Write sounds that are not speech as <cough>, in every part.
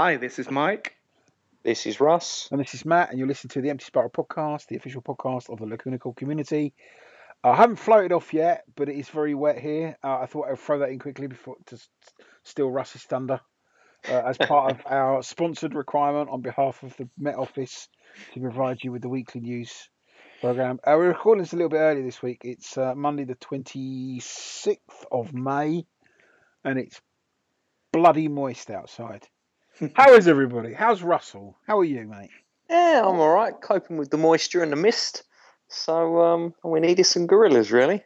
Hi, this is Mike. This is Russ. And this is Matt, and you're listening to the Empty Spiral podcast, the official podcast of the Lacuna Coil community. I haven't floated off yet, but it is very wet here. Uh, I thought I'd throw that in quickly before to s- steal Russ's thunder uh, as part of <laughs> our sponsored requirement on behalf of the Met Office to provide you with the weekly news program. Uh, we're recording this a little bit earlier this week. It's uh, Monday, the 26th of May, and it's bloody moist outside. <laughs> How is everybody? How's Russell? How are you, mate? Yeah, I'm all right. Coping with the moisture and the mist. So um, we need is some gorillas, really.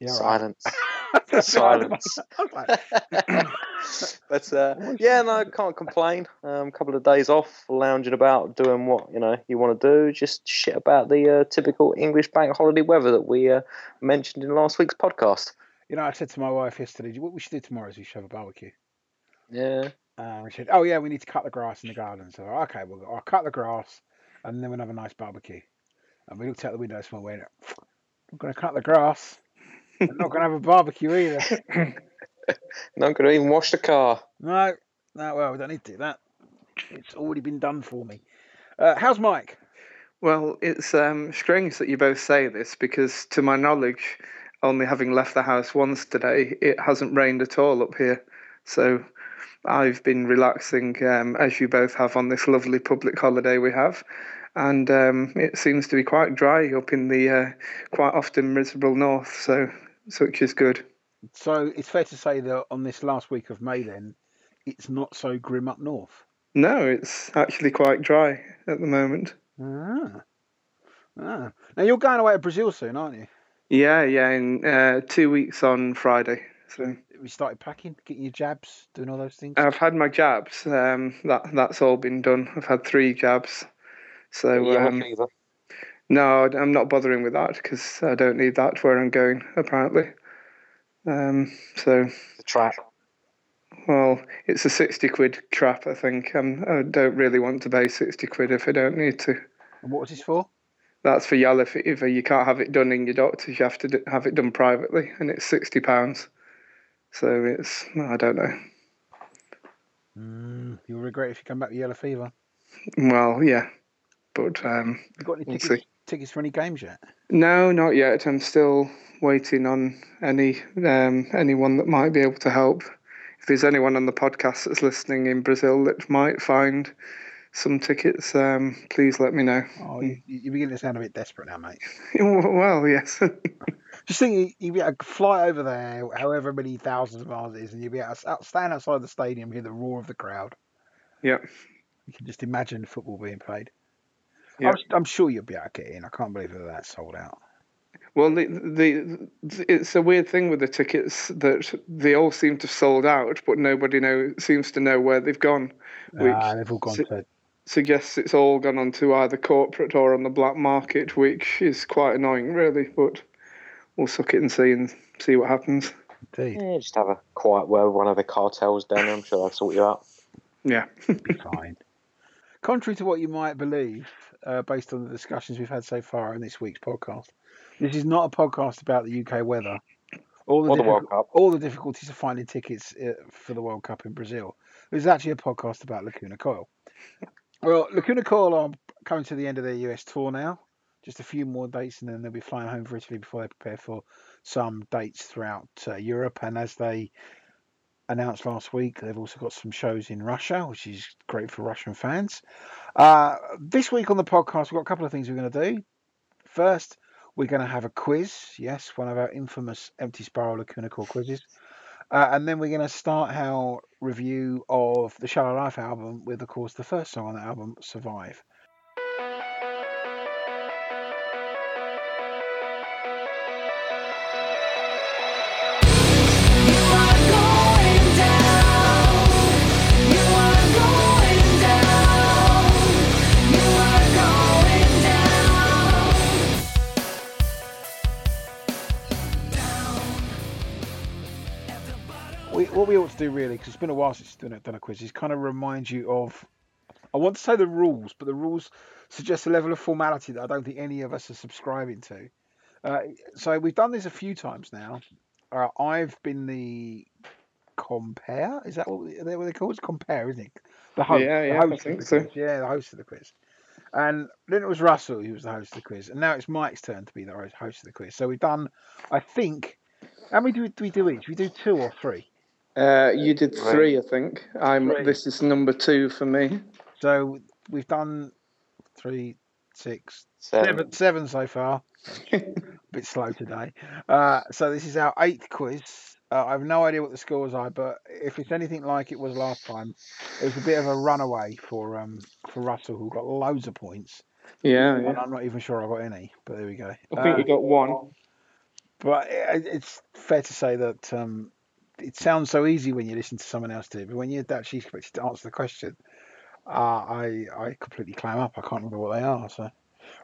Yeah. Silence. I <laughs> <laughs> Silence. was like, but uh, yeah, no, can't complain. Um, couple of days off, lounging about, doing what you know you want to do. Just shit about the uh, typical English bank holiday weather that we uh, mentioned in last week's podcast. You know, I said to my wife yesterday, what we should do tomorrow is we should have a barbecue. Yeah, And we said, oh yeah, we need to cut the grass in the garden. So okay, well I'll cut the grass, and then we'll have a nice barbecue. And we looked out the window and went, I'm going to cut the grass. I'm not going to have a barbecue either. <laughs> not going to even wash the car. No, no, well, we don't need to do that. It's already been done for me. Uh, how's Mike? Well, it's um, strange that you both say this because, to my knowledge, only having left the house once today, it hasn't rained at all up here. So I've been relaxing, um, as you both have, on this lovely public holiday we have. And um, it seems to be quite dry up in the uh, quite often miserable north, so such is good. So it's fair to say that on this last week of May, then, it's not so grim up north. No, it's actually quite dry at the moment. Ah. ah. Now you're going away to Brazil soon, aren't you? Yeah, yeah, in uh, two weeks on Friday. So We started packing, getting your jabs, doing all those things. I've had my jabs. Um, that that's all been done. I've had three jabs. So Yellow um, fever. no, I'm not bothering with that because I don't need that where I'm going. Apparently. Um, so The trap. well, it's a sixty quid trap. I think. Um, I don't really want to pay sixty quid if I don't need to. And what was this for? That's for yellow fever. You can't have it done in your doctors. You have to have it done privately, and it's sixty pounds. So it's I don't know. Mm, you'll regret if you come back with yellow fever. Well, yeah, but um, You got any We'll tickets, tickets for any games yet? no, not yet. I'm still waiting on any um, anyone that might be able to help. If there's anyone on the podcast that's listening in Brazil that might find some tickets, um, please let me know. Oh, you, you're beginning to sound a bit desperate now, mate. <laughs> well, yes. <laughs> Just think you- you'd be able to fly over there, however many thousands of miles it is, and you'd be able to out- stand outside the stadium, hear the roar of the crowd. Yep. You can just imagine football being played. Yeah. I'm, I'm sure you'll be able to get in. I can't believe that that's sold out. Well, the, the it's a weird thing with the tickets that they all seem to have sold out, but nobody know seems to know where they've gone. Which Ah, they've all gone si- to. Suggests it's all gone onto either corporate or on the black market, which is quite annoying, really. But we'll suck it and see and see what happens. Indeed, Yeah, just have a quiet word with one of the cartels down there. I'm sure they'll sort you out. Yeah. be <laughs> fine. Contrary to what you might believe, uh, based on the discussions we've had so far in this week's podcast, this is not a podcast about the UK weather or the, Or the difficul- World Cup. all the difficulties of finding tickets uh, for the World Cup in Brazil. It's actually a podcast about Lacuna Coil. Well, Lacuna Coil are coming to the end of their US tour now. Just a few more dates, and then they'll be flying home for Italy before they prepare for some dates throughout uh, Europe. And as they announced last week, they've also got some shows in Russia, which is great for Russian fans. Uh, this week on the podcast, we've got a couple of things we're going to do. First, we're going to have a quiz. Yes, one of our infamous Empty Spiral Lacuna Coil quizzes. Uh, and then we're going to start our review of the Shallow Life album with, of course, the first song on the album, Survive. What we ought to do, really, because it's been a while since we've done a, done a quiz, is kind of remind you of, I want to say the rules, but the rules suggest a level of formality that I don't think any of us are subscribing to. Uh, so we've done this a few times now. Uh, I've been the compare. Is that what, they- what they're called? It's compare, isn't it? The host. Yeah, the yeah, I host of think the so. quiz. Yeah, the host of the quiz. And then it was Russell who was the host of the quiz, and now it's Mike's turn to be the host host of the quiz. So we've done, I think, how many do we, do we do each? We do two or three. Uh, you did Right. three, I think. I'm. Three. This is number two for me. So we've done three, six, Seven. seven, seven so far. A <laughs> bit slow today. Uh, so this is our eighth quiz. Uh, I have no idea what the scores are, but if it's anything like it was last time, it was a bit of a runaway for um for Russell, who got loads of points. Yeah, And yeah. I'm not even sure I got any, but there we go. I think Uh, you got one. but it, it's fair to say that um, it sounds so easy when you listen to someone else do it, but when you're actually expected to answer the question, uh, I I completely clam up. I can't remember what they are. So,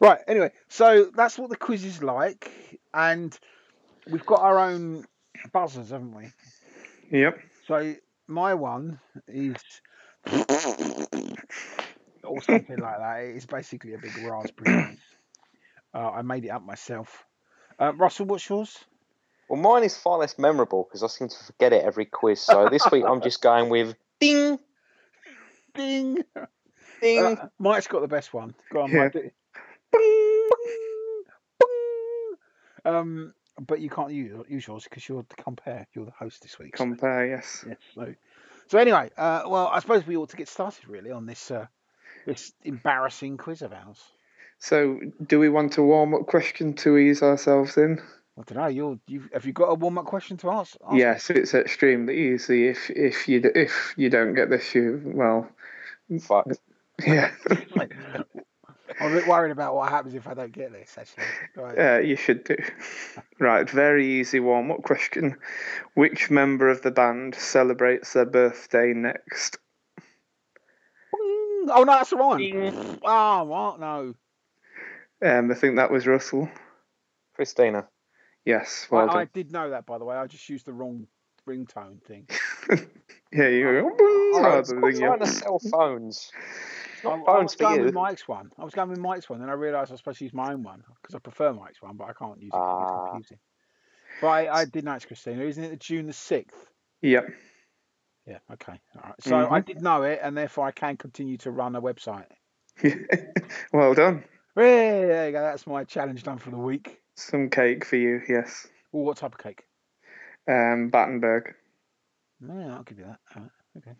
right. Anyway, so that's what the quiz is like, and we've got our own buzzers, haven't we? Yep. So my one is. Or something like that. It's basically a big raspberry. <coughs> Uh, I made it up myself. Uh, Russell, what's yours? Well, mine is far less memorable because I seem to forget it every quiz. So this week I'm just going with ding, Ding. ding. Uh, Mike's got the best one. Go on, Yeah. Mike. do. Bing, bing. Um, but you can't use, use yours because you're the compare. You're the host this week. so- Compare. Yes. yes, so, so anyway, uh, well, I suppose we ought to get started really on this uh, this embarrassing quiz of ours. So, do we want a warm-up question to ease ourselves in? I don't know. You're, you have you got a warm up question to ask? ask Yes, it's extremely easy. If if you if you don't get this, you well, Fuck. <laughs> yeah. <laughs> I'm a bit worried about what happens if I don't get this. Actually, right. uh, you should do. Right, very easy warm-up question. Which member of the band celebrates their birthday next? Oh no, that's the one. Oh what? No. Um, I think that was Russell. Cristina. Yes, well I, I did know that by the way. I just used the wrong ringtone thing. <laughs> Yeah, you <laughs> go. Oh, rather it's than not trying to sell phones. It's I, not I was going you. with Mike's one. I was going with Mike's one, then I realised I was supposed to use my own one because I prefer Mike's one, but I can't use it. 'cause it's Ah. confusing. But I, I did know it's Cristina, isn't it? The June the sixth. Yep. Yeah. Okay. All right. So I Mhm. did know it, and therefore I can continue to run a website. <laughs> well done. Hey, there you go. That's my challenge done for the week. Some cake for you. Yes. What type of cake? Um, Battenberg. Yeah, I'll give you that. All right, okay.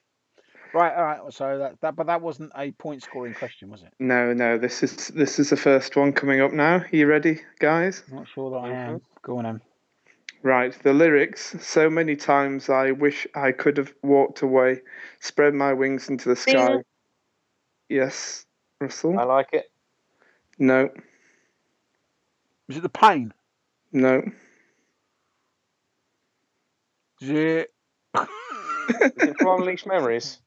Right. All right. So that, that, but that wasn't a point scoring question, was it? No, no. This is this is the first one coming up now. Are you ready, guys? I'm not sure that I am. Go on, Em. Right. The lyrics. So many times I wish I could have walked away, spread my wings into the sky. Ding. Yes, Russell. I like it. No, Is it the pain? no. Is it? <laughs> Is it from Unleashed Memories?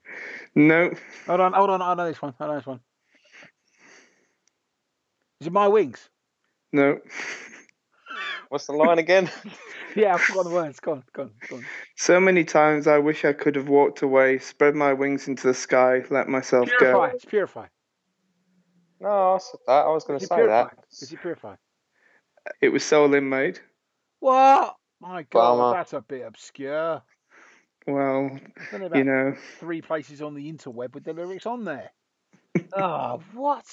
No. Hold on, hold on. I know this one. I know this one. Is it my wings? No. What's the line again? <laughs> Yeah, I forgot the words. Go on, go on, go on. So many times I wish I could have walked away, spread my wings into the sky, let myself Purify. go. It's purify. No, I said that. I was going to say purify? that. Is it purify? It was Soul Inmate. What? My God, Bummer. that's a bit obscure. Well, There's only about you know, three places on the interweb with the lyrics on there. oh, <laughs> what?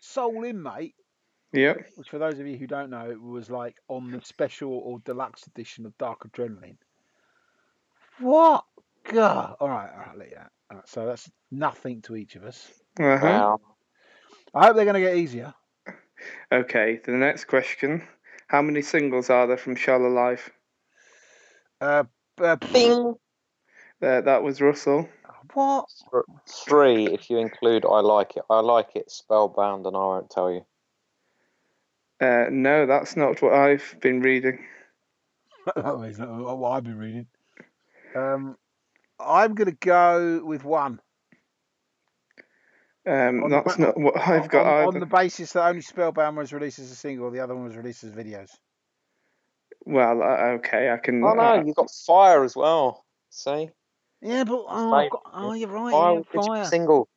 Soul Inmate, yep. which for those of you who don't know, it was like on the special or deluxe edition of Dark Adrenaline. What? God. All right, all right, I'll let you out. All right, so that's nothing to each of us. Uh-huh. Wow. I hope they're going to get easier. Okay, the next question. How many singles are there from Shallow Life? Uh, uh, Bing. Uh, that was Russell. what? Three, if you include I like it. I like it, spellbound, and I won't tell you. Uh, no, that's not what I've been reading. <laughs> that is not what I've been reading. Um, I'm going to go with one. Um, On the that's not what I've got on, on the basis that only Spellbound was released as a single, the other one was released as videos. Well, uh, okay, I can. Oh no, uh, you've got fire as well. See? Yeah, but oh, Fire- I've got- oh you're right. Fire, yeah, a fire. single.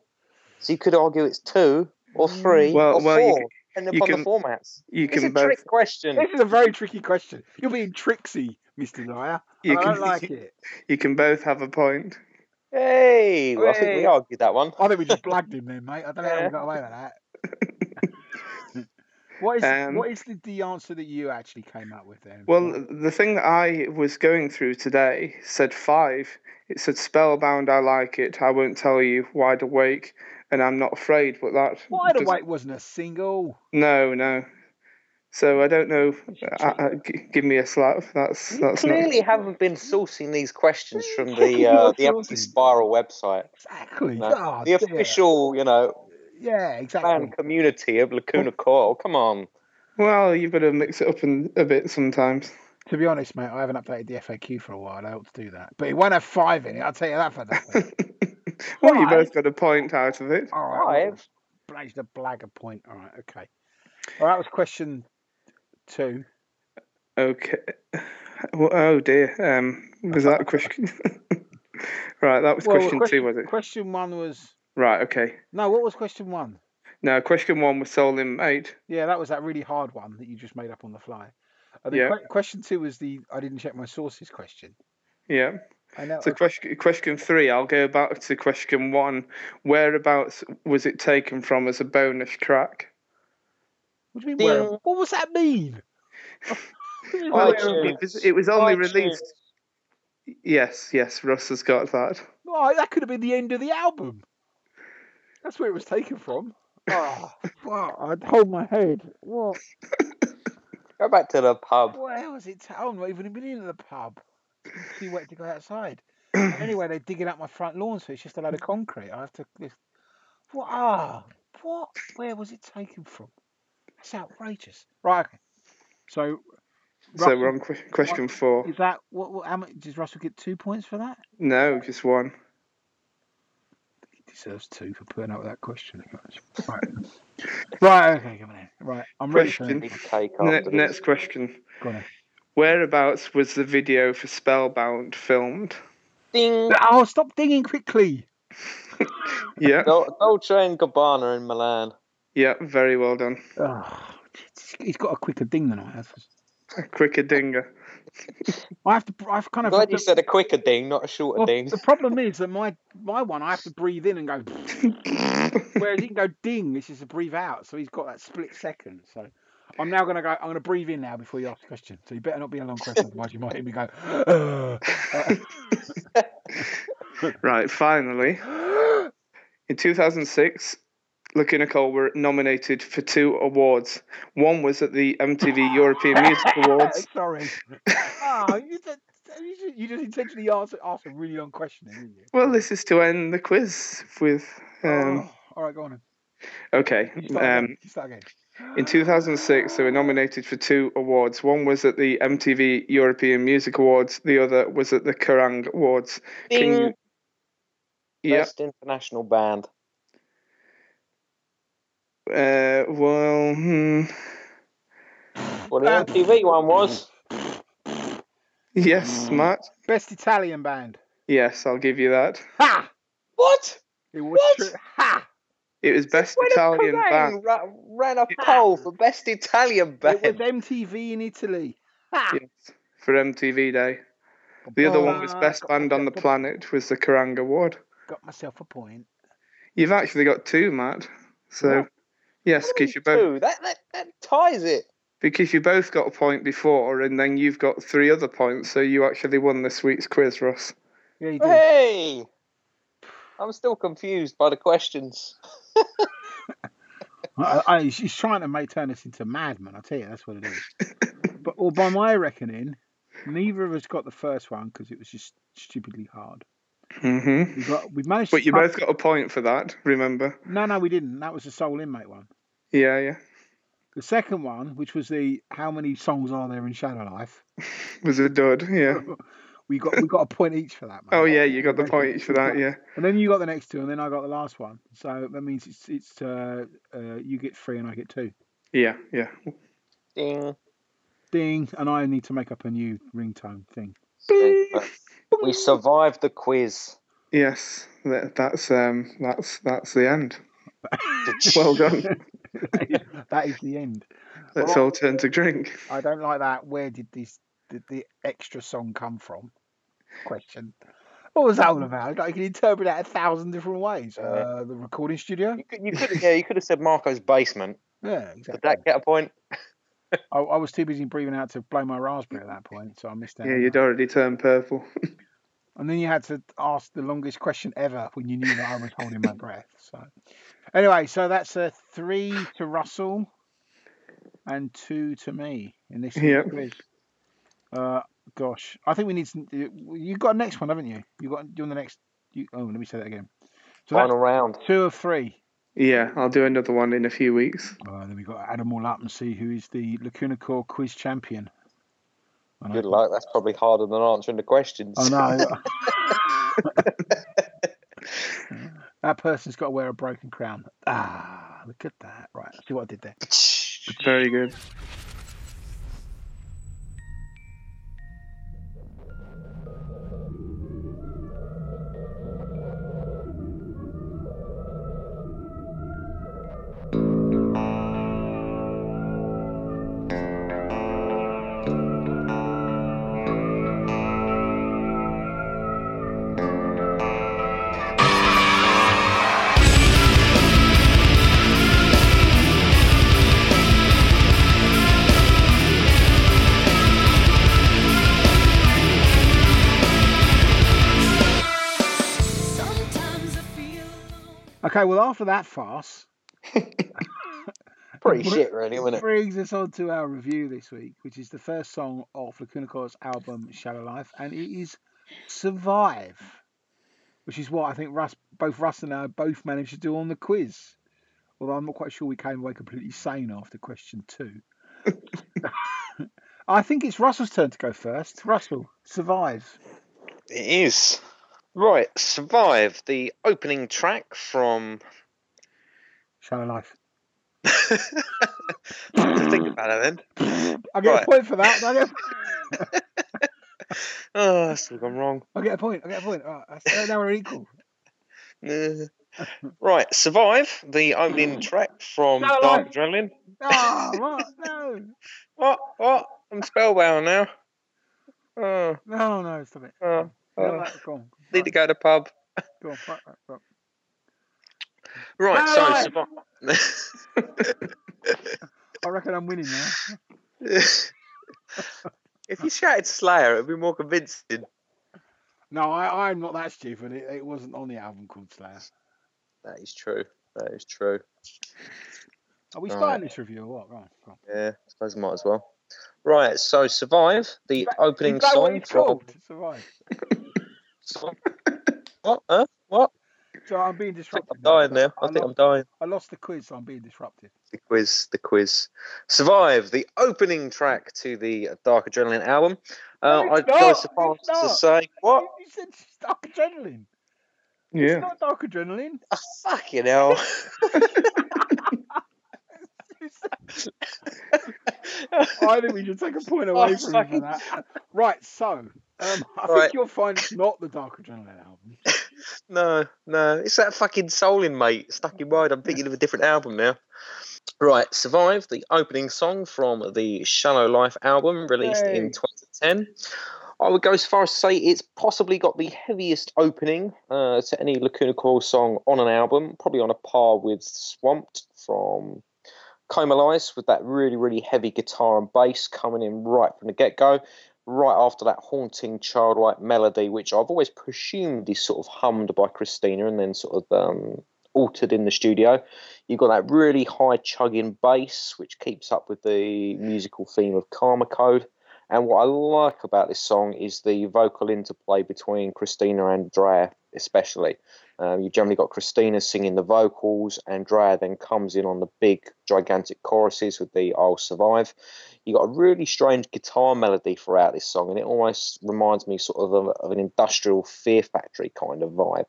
So you could argue it's two or three Well- or well, you four, c- depending you upon can- the formats. you It's a both. trick question. This is a very tricky question. You're being tricksy Mr. Liar. You And I can don't <laughs> like it. you can both have a point. Hey, well, I think we argued that one. I think we just blagged <laughs> him then, mate. I don't know how Yeah. we got away with that. <laughs> what is Um, what is the, the answer that you actually came up with then? Well, the thing that I was going through today said five. It said spellbound. I like it. I won't tell you. Wide awake, and I'm not afraid. But that Wide does- Awake wasn't a single. No, no. So I don't know. Uh, uh, give me a slap. That's You that's clearly not. haven't been sourcing these questions from the <laughs> uh, the Empty. Spiral website. Exactly. No, Oh, the dear. official, you know, Yeah, exactly. fan community of Lacuna Coil. Come on. Well, you've got to mix it up in, a bit sometimes. To be honest, mate, I haven't updated the FAQ for a while. I ought to do that. But it won't have five in it. I'll tell you that for nothing. <laughs> well, you both got a point out of it. All right. Five. Blaze the blag a point. All right. Okay. Well, that was question two. Okay. Well, oh dear. Um, was that a <laughs> question? <laughs> right, that was Well, question, question, two, was it? Question one was Right. Okay. no. What was question one? No, question one was in Mate. Yeah, that was that really hard one that you just made up on the fly. And then Yeah. que- question two was the I didn't check my sources question. Yeah. I know. So question question three, I'll go back to question one. Whereabouts was it taken from as a bonus track? What do you mean? Where, what was that mean? <laughs> Well, it was, it was only iTunes. released. Yes, yes, Russ has got that. Oh, that could have been the end of the album. That's where it was taken from. Oh, wow, I'd hold my head. What? Go back to the pub. Where was it? ta- I've not even been into the pub. It's too wet to go outside. <clears throat> anyway, they're digging up my front lawn, so it's just a load of concrete. I have to. Just, what? Ah, what? Where was it taken from? That's outrageous. Right. Okay. So. So we're on que- question four. Is that what? what how much, does Russell get two points for that? No, just one. He deserves two for putting up with that question. Right. <laughs> right. Okay. Come on. in. Right. I'm ready Question. it. Big Ne- next question. Go on. then. Whereabouts was the video for Spellbound filmed? Ding. Oh, stop dinging quickly. <laughs> Yeah, Dol- Dolce and Gabbana in Milan. Yeah, very well done. Oh, he's got a quicker ding than I have. A quicker dinger. I have to. I've kind of. glad you said a quicker ding, not a shorter Well, ding. the problem is that my my one, I have to breathe in and go, <laughs> whereas he can go ding. This is a breathe out, so he's got that split second. So I'm now gonna go. I'm gonna breathe in now before you ask the question. So you better not be a long question, <laughs> otherwise you might hear me go. <laughs> Uh, Right, finally. <gasps> In 2006, Lacuna Coil were nominated for two awards. One was at the MTV European Music <laughs> Awards. Sorry. Oh, <laughs> you, just, you, just, you just intentionally asked, asked a really long question, didn't you? Well, this is to end the quiz with. Um, oh, all right, go on. Then. okay. You start again. Um, You start again. in 2006, they were nominated for two awards. One was at the MTV European Music Awards. The other was at the Kerrang Awards. Can Ding. you- Yeah. Best international band. Uh, well, hmm. Well, the Uh, MTV one was. yes, Matt. Best Italian band. Yes, I'll give you that. Ha! What? It was What? true. Ha! It was best When Italian Kerrang band. ra- ran a poll for best Italian band. It was. MTV in Italy. Ha! Yes, for MTV Day. The other one was Ah, best got band on the planet was the Kerrang Award. Got myself a point. You've actually got two, Matt. So What? Yes, What do you because you both mean? That, that, that ties it. because you both got a point before, and then you've got three other points. So you actually won this week's quiz, Ross. Yeah, you did. Hey! I'm still confused by the questions. <laughs> I, I, he's trying to make turn us into madmen. I tell you, that's what it is. <laughs> but or by my reckoning, neither of us got the first one because it was just stupidly hard. hmm We got we managed. But to you both got a point for that. Remember? No, no, we didn't. That was the sole Inmate one. Yeah, yeah. The second one, which was the how many songs are there in Shallow Life, <laughs> Was a dud. Yeah. <laughs> we got we got a point each for that. Mate. Oh yeah, you got the point each for that. Yeah. And then you got the next two, and then I got the last one. So that means it's it's uh, uh, you get three and I get two. Yeah, yeah. Ding. Ding, and I need to make up a new ringtone thing. We survived the quiz. Yes. That, that's um. That's that's the end. <laughs> Well done. <laughs> that is the end. Let's all turn to drink. I don't like that. Where did this did the extra song come from? Question. What was that all about? Like, you can interpret that a thousand different ways. Yeah. Uh, the recording studio? You could, you could, yeah, you could have said Marco's basement. Yeah, Did exactly. that get a point? <laughs> I, I was too busy breathing out to blow my raspberry at that point, so I missed out. Yeah, you'd that. already turned purple. <laughs> And then you had to ask the longest question ever when you knew that I was holding my breath. So, anyway, so that's a three to Russell and two to me in this Yeah. quiz. Uh, gosh, I think we need some. you've got a next one, haven't you? You got you on the next. You, oh, let me say that again. So Final that's round. two of three. Yeah, I'll do another one in a few weeks. Uh, then we've got to add them all up and see who is the Lacuna Coil quiz champion. Good luck. That's probably harder than answering the questions. I know. <laughs> <laughs> that person's got to wear a broken crown. Ah, look at that. Right, see what I did there. Very good. Well, after that farce, <laughs> Pretty shit, really, wasn't it? brings us on to our review this week, which is the first song off Lacuna Coil's album Shallow Life, and it is Survive, which is what I think Russ, both Russ and I both managed to do on the quiz. Although I'm not quite sure we came away completely sane after question two. <laughs> I think it's Russell's turn to go first. Russell, Survive. It is. Right, Survive, the opening track from. Shallow Life. <laughs> to think about it then. I get Right. a point for that. I get, <laughs> <laughs> Oh, that's still gone wrong. I get a point. I get a point. Right, now we're equal. Uh, right, Survive, the opening <clears throat> track from No, Dark no. Adrenaline. Ah, what? No. What? What? I'm spellbound now. Oh, No, no, stop it. oh, No, oh. no, go on. Need to go to the pub. <laughs> Go on. Right, right, right. Right, No, so Survive. I reckon I'm winning now. <laughs> if you shouted Slayer, it'd be more convincing. No, I, I'm not that stupid. It, it wasn't on the album called Slayer. That is true. That is true. Are we Right. starting this review or what? Go on, go on. Yeah, I suppose I might as well. Right, so Survive, the that- opening Is that what song it's from. called? Survive. <laughs> Song- <laughs> What? Huh? What? So I'm being disrupted. I'm dying now. I I, think lo- I'm dying. I lost the quiz, so I'm being disrupted. The quiz, the quiz. Survive, the opening track to the Dark Adrenaline album. Uh, No, I'd go so far as to say, what? You said it's Dark Adrenaline. Yeah. It's not Dark Adrenaline. Oh, <laughs> fucking hell. <laughs> I think we should take a point away Oh, from him for fucking- that. Right, so um, I Right. think you'll find it's not the Dark Adrenaline album. <laughs> No, no, it's that fucking Soulin, mate. Stuck in mind. I'm thinking of a different album now. Right, Survive, the opening song from the Shallow Life album released Yay. in 2010. I would go as far as to say it's possibly got the heaviest opening uh, to any Lacuna Coil song on an album, probably on a par with Swamped from Comalies, with that really, really heavy guitar and bass coming in right from the get go right after that haunting childlike melody, which I've always presumed is sort of hummed by Cristina and then sort of um, altered in the studio. You've got that really high chugging bass, which keeps up with the musical theme of Karma Code. And what I like about this song is the vocal interplay between Cristina and Drea, especially. Um, you've generally got Cristina singing the vocals, and Drea then comes in on the big, gigantic choruses with the I'll Survive you got a really strange guitar melody throughout this song, and it almost reminds me sort of of, of an industrial Fear Factory kind of vibe.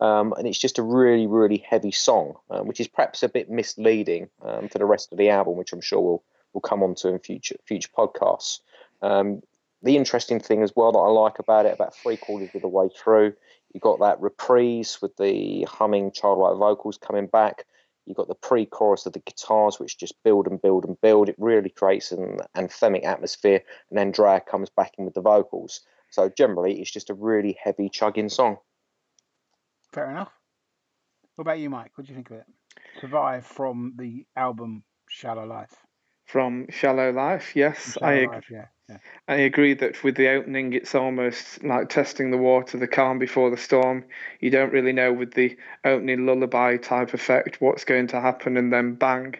Um, and it's just a really, really heavy song, um, which is perhaps a bit misleading um, for the rest of the album, which I'm sure we'll we'll come on to in future future podcasts. Um, the interesting thing as well that I like about it, about three quarters of the way through, you got that reprise with the humming childlike vocals coming back. You've got the pre-chorus of the guitars, which just build and build and build. It really creates an anthemic atmosphere, and then Drea comes back in with the vocals. So generally, it's just a really heavy chugging song. Fair enough. What about you, Mike? What do you think of it? Survive from the album Shallow Life. From Shallow Life, yes, Shallow I ag- Life, yeah. Yeah. I agree that with the opening, it's almost like testing the water, the calm before the storm. You don't really know with the opening lullaby type effect what's going to happen, and then bang,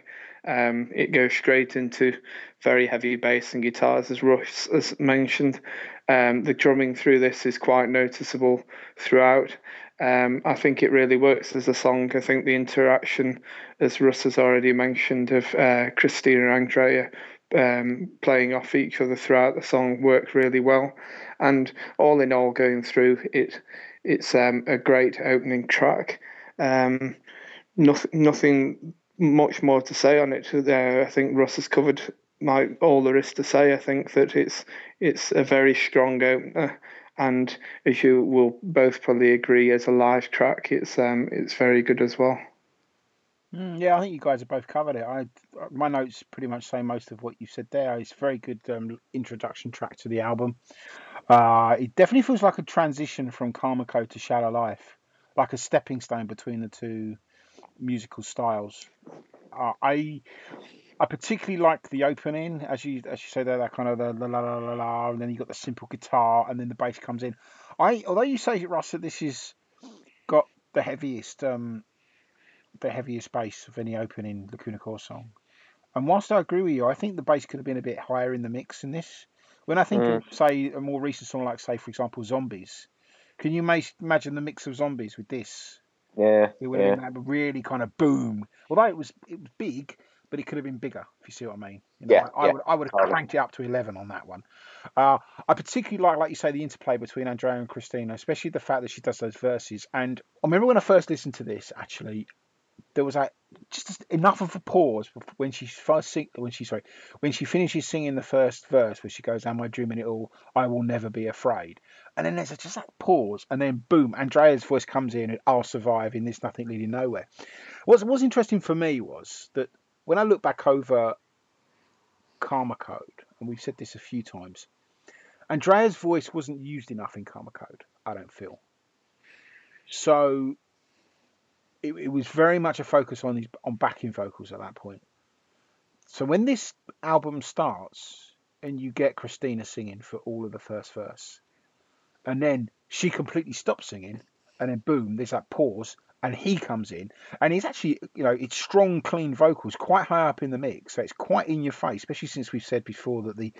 um, it goes straight into very heavy bass and guitars, as Russ has mentioned. Um, the drumming through this is quite noticeable throughout. Um, I think it really works as a song. I think the interaction, as Russ has already mentioned, of uh, Cristina and Andrea um, playing off each other throughout the song worked really well. And all in all, going through it, it's um, a great opening track. Um, nothing, nothing much more to say on it. There, I think Russ has covered my all there is to say. I think that it's it's a very strong opener, and as you will both probably agree, as a live track, it's um it's very good as well. Mm, yeah, I think you guys have both covered it. I my notes pretty much say most of what you said there. It's a very good um, introduction track to the album. Uh, it definitely feels like a transition from Karma Code to Shallow Life, like a stepping stone between the two musical styles. Uh, I I particularly like the opening, as you as you say there, that kind of the la la la la la, and then you got the simple guitar, and then the bass comes in. I although you say Russ that this is got the heaviest um the heaviest bass of any opening Lacuna Coil song. And whilst I agree with you, I think the bass could have been a bit higher in the mix in this. When I think of, say, a more recent song like, say, for example, Zombies, can you ma- imagine the mix of Zombies with this? Yeah, It would yeah. have been really kind of boom. Although it was it was big, but it could have been bigger. If you see what I mean. You know, Yeah, I, I yeah, would I would have totally. cranked it up to eleven on that one. Uh, I particularly like, like you say, the interplay between Andrea and Cristina, especially the fact that she does those verses. And I remember when I first listened to this, actually, there was like just enough of a pause when she first sing when she sorry when she finishes singing the first verse where she goes am i dreaming it all? I will never be afraid. And then there's just that pause and then boom andrea's voice comes in and i'll survive in this nothing leading nowhere. What was interesting for me was that when i look back over karma code and we've said this a few times andrea's voice wasn't used enough in karma code i don't feel. So it, it was very much a focus on these on backing vocals at that point. So when this album starts and you get Cristina singing for all of the first verse, and then she completely stops singing, and then boom, there's that pause, and he comes in, and he's actually, you know, it's strong, clean vocals, quite high up in the mix, so it's quite in your face, especially since we've said before that the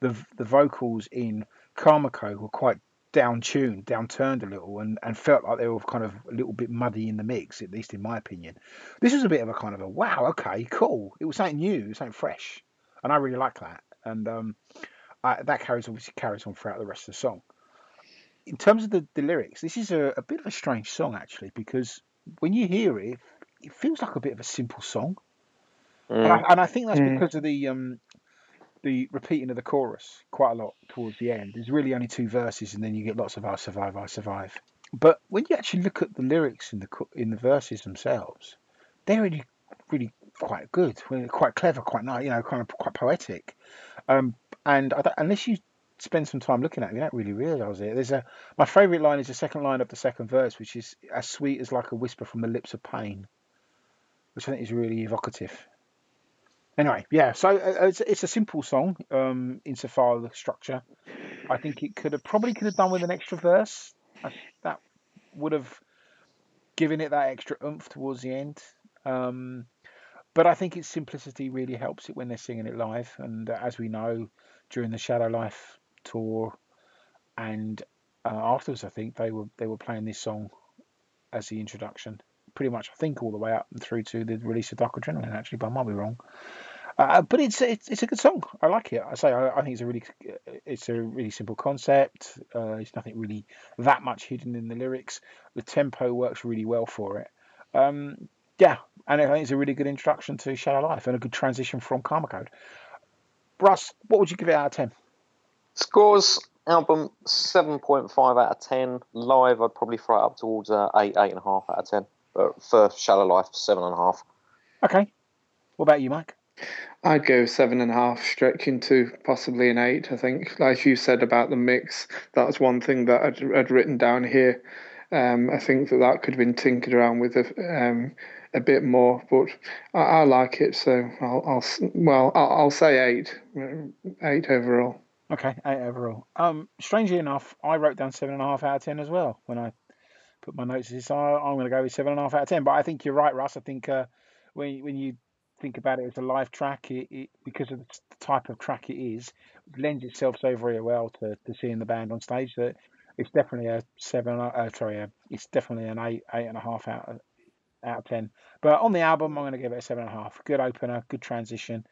the, the vocals in Karma were quite down tuned, down turned a little, and, and felt like they were kind of a little bit muddy in the mix, at least in my opinion. This was a bit of a kind of a wow, okay, cool. It was something new, something fresh, and I really like that. And um, I, that carries obviously carries on throughout the rest of the song. In terms of the, the lyrics, this is a, a bit of a strange song actually because when you hear it, it feels like a bit of a simple song, and, I, Mm. and I think that's Mm. because of the um, the repeating of the chorus quite a lot towards the end. There's really only two verses, and then you get lots of "I survive, I survive." But when you actually look at the lyrics in the in the verses themselves, they're really really quite good, quite clever, quite nice, you know, kind of quite poetic. Um, and unless you spend some time looking at it, you don't really realise it. There's a my favourite line is the second line of the second verse, which is as sweet as like a whisper from the lips of pain, which I think is really evocative. Anyway, yeah, so uh, it's, it's a simple song um, insofar as the structure. I think it could have probably could have done with an extra verse. I, that would have given it that extra oomph towards the end. Um, but I think its simplicity really helps it when they're singing it live. And uh, as we know, during the Shallow Life tour and uh, afterwards, I think they were they were playing this song as the introduction, pretty much I think all the way up and through to the release of Dark Adrenaline. Actually, but I might be wrong. Uh, but it's, it's it's a good song. I like it. I say I, I think it's a really it's a really simple concept. Uh, there's nothing really that much hidden in the lyrics. The tempo works really well for it. Um, yeah, and I think it's a really good introduction to Shallow Life and a good transition from Karma Code. Russ, what would you give it out of ten? Scores album seven point five out of ten. Live, I'd probably throw it up towards uh, eight, eight and a half out of ten. But for Shallow Life, seven and a half. Okay. What about you, Mike? I'd go seven and a half, stretching to possibly an eight. I think, like you said about the mix, that's one thing that I'd, I'd written down here. Um, I think that that could have been tinkered around with a, um, a bit more, but I, I like it. So I'll, I'll well, I'll, I'll say eight, uh, eight overall. Okay, eight overall. Um, strangely enough, I wrote down seven and a half out of ten as well when I put my notes. So I'm going to go with seven and a half out of ten. But I think you're right, Russ. I think uh, when when you think about it as a live track, it, it because of the type of track it is, it lends itself so very well to, to seeing the band on stage that it's definitely a seven. Uh, sorry, uh, it's definitely an eight, eight and a half out of, out of ten. But on the album, I'm going to give it a seven and a half. Good opener, good transition,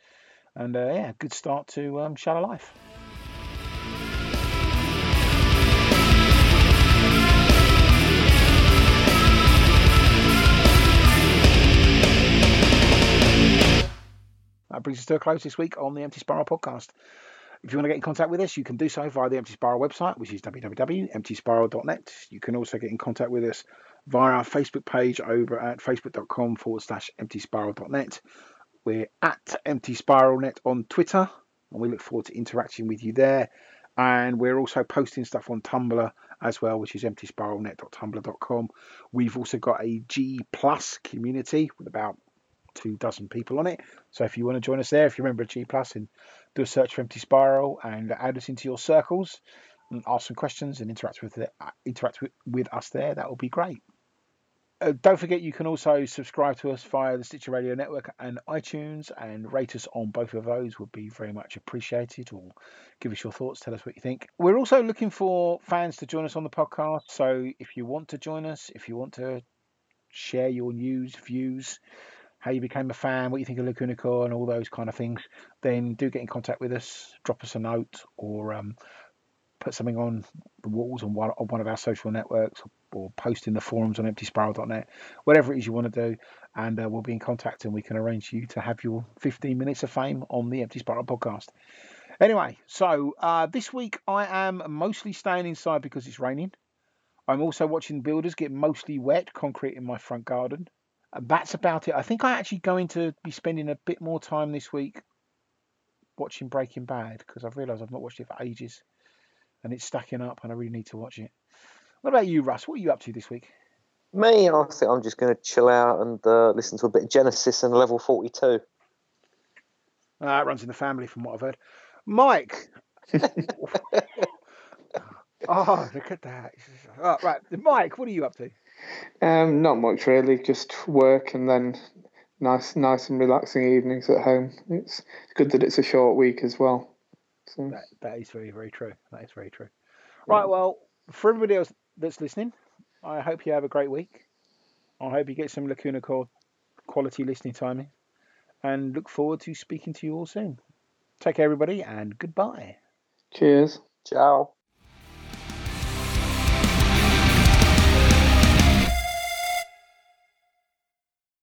and uh, yeah, good start to um, Shallow Life. Brings us to a close this week on the Empty Spiral podcast. If you want to get in contact with us, you can do so via the Empty Spiral website, which is www.emptyspiral.net. You can also get in contact with us via our Facebook page over at facebook.com forward slash emptyspiral.net. We're at Empty Spiral Net on Twitter, and we look forward to interacting with you there. And we're also posting stuff on Tumblr as well, which is emptyspiralnet.tumblr.com. We've also got a G Plus community with about two dozen people on it. So if you want to join us there, if you remember G Plus, and do a search for Empty Spiral and add us into your circles and ask some questions and interact with the, interact with, with us there, that will be great. Uh, don't forget you can also subscribe to us via the Stitcher Radio Network and iTunes and rate us on both of those would be very much appreciated or give us your thoughts, tell us what you think. We're also looking for fans to join us on the podcast. So if you want to join us, if you want to share your news, views, how you became a fan, what you think of Lacuna Coil, and all those kind of things, then do get in contact with us. Drop us a note or um, put something on the walls on one, on one of our social networks or post in the forums on emptyspiral.net, whatever it is you want to do. And uh, we'll be in contact and we can arrange you to have your 15 minutes of fame on the Empty Spiral podcast. Anyway, so uh, this week I am mostly staying inside because it's raining. I'm also watching builders get mostly wet concrete in my front garden. And that's about it. I think I'm actually going to be spending a bit more time this week watching Breaking Bad because I've realised I've not watched it for ages, and it's stacking up, and I really need to watch it. What about you, Russ? What are you up to this week? Me, I think I'm just going to chill out and uh, listen to a bit of Genesis and Level 42. Uh, it runs in the family, from what I've heard. Mike. <laughs> <laughs> oh, look at that. Oh, right, Mike. What are you up to? Um, not much really, just work and then nice, nice and relaxing evenings at home. It's good that it's a short week as well. So That, that is very, very true. That is very true. Right, well, for everybody else that's listening, I hope you have a great week. I hope you get some Lacuna Coil quality listening time in, and look forward to speaking to you all soon. Take care, everybody, and goodbye. cheers. Ciao.